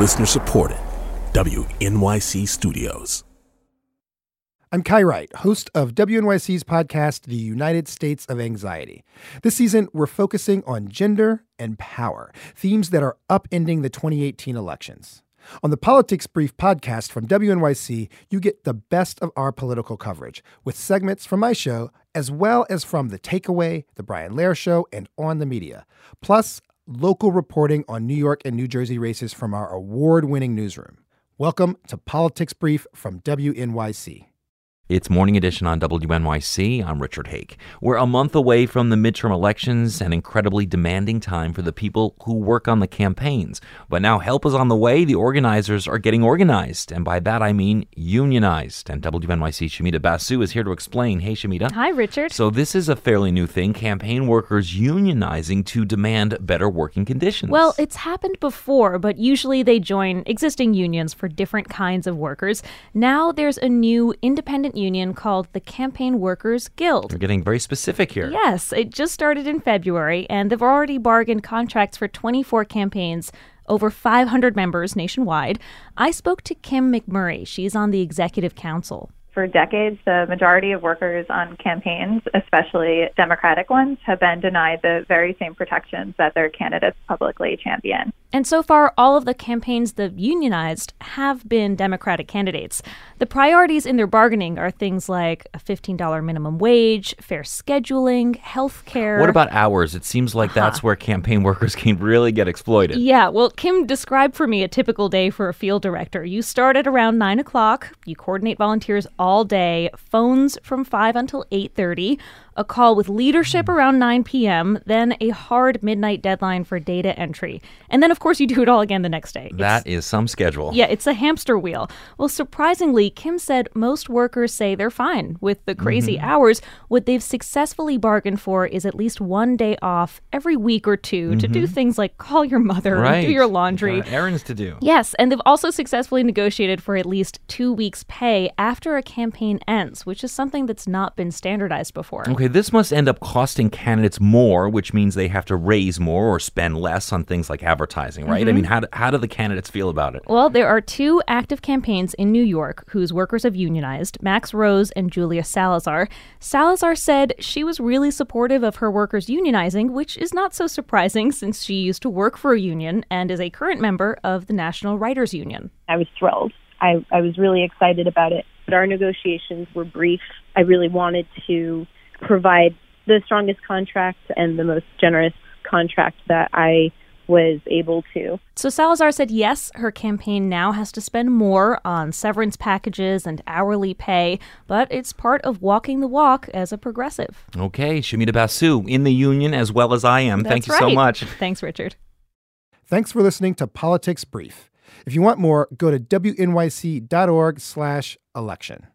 Listener supported. WNYC Studios. I'm Kai Wright, host of WNYC's podcast, The United States of Anxiety. This season, we're focusing on gender and power, themes that are upending the 2018 elections. On the Politics Brief podcast from WNYC, you get the best of our political coverage with segments from my show, as well as from The Takeaway, The Brian Lehrer Show, and On the Media. Plus, local reporting on New York and New Jersey races from our award winning newsroom. Welcome to Politics Brief from WNYC. It's Morning Edition on WNYC. I'm Richard Hake. We're a month away from the midterm elections, an incredibly demanding time for the people who work on the campaigns. But now help is on the way. The organizers are getting organized, and by that I mean unionized. And WNYC Shumita Basu is here to explain. Hey, Shumita. Hi, Richard. So this is a fairly new thing: campaign workers unionizing to demand better working conditions. Well, it's happened before, but usually they join existing unions for different kinds of workers. Now there's a new independent union called the Campaign Workers Guild. We're getting very specific here. Yes, it just started in February, and they've already bargained contracts for 24 campaigns over 500 members nationwide. I spoke to Kim McMurray. She's on the executive council. For decades, the majority of workers on campaigns, especially Democratic ones, have been denied the very same protections that their candidates publicly champion. And so far, all of the campaigns that unionized have been Democratic candidates. The priorities in their bargaining are things like a $15 minimum wage, fair scheduling, health care. What about hours? It seems like uh-huh. that's where campaign workers can really get exploited. Yeah, well, Kim described for me a typical day for a field director. You start at around 9 o'clock, you coordinate volunteers all day, phones from 5 until 8.30, a call with leadership around 9 p.m., then a hard midnight deadline for data entry. And then, of course, you do it all again the next day. That it's, is some schedule. Yeah, it's a hamster wheel. Well, surprisingly, Kim said most workers say they're fine with the crazy mm-hmm. hours. What they've successfully bargained for is at least one day off every week or 2 mm-hmm. to do mm-hmm. things like call your mother right. do your laundry. errands to do. Yes, and they've also successfully negotiated for at least two weeks' pay after a campaign ends, which is something that's not been standardized before. Okay, this must end up costing candidates more, which means they have to raise more or spend less on things like advertising, right? Mm-hmm. I mean, how do, how do the candidates feel about it? Well, there are two active campaigns in New York whose workers have unionized Max Rose and Julia Salazar. Salazar said she was really supportive of her workers unionizing, which is not so surprising since she used to work for a union and is a current member of the National Writers Union. I was thrilled. I, I was really excited about it. But our negotiations were brief. I really wanted to provide the strongest contract and the most generous contract that I was able to. So Salazar said yes, her campaign now has to spend more on severance packages and hourly pay, but it's part of walking the walk as a progressive. Okay, Shumita Basu in the union as well as I am. That's Thank you right. so much. Thanks, Richard. Thanks for listening to Politics Brief. If you want more, go to wnyc.org/election.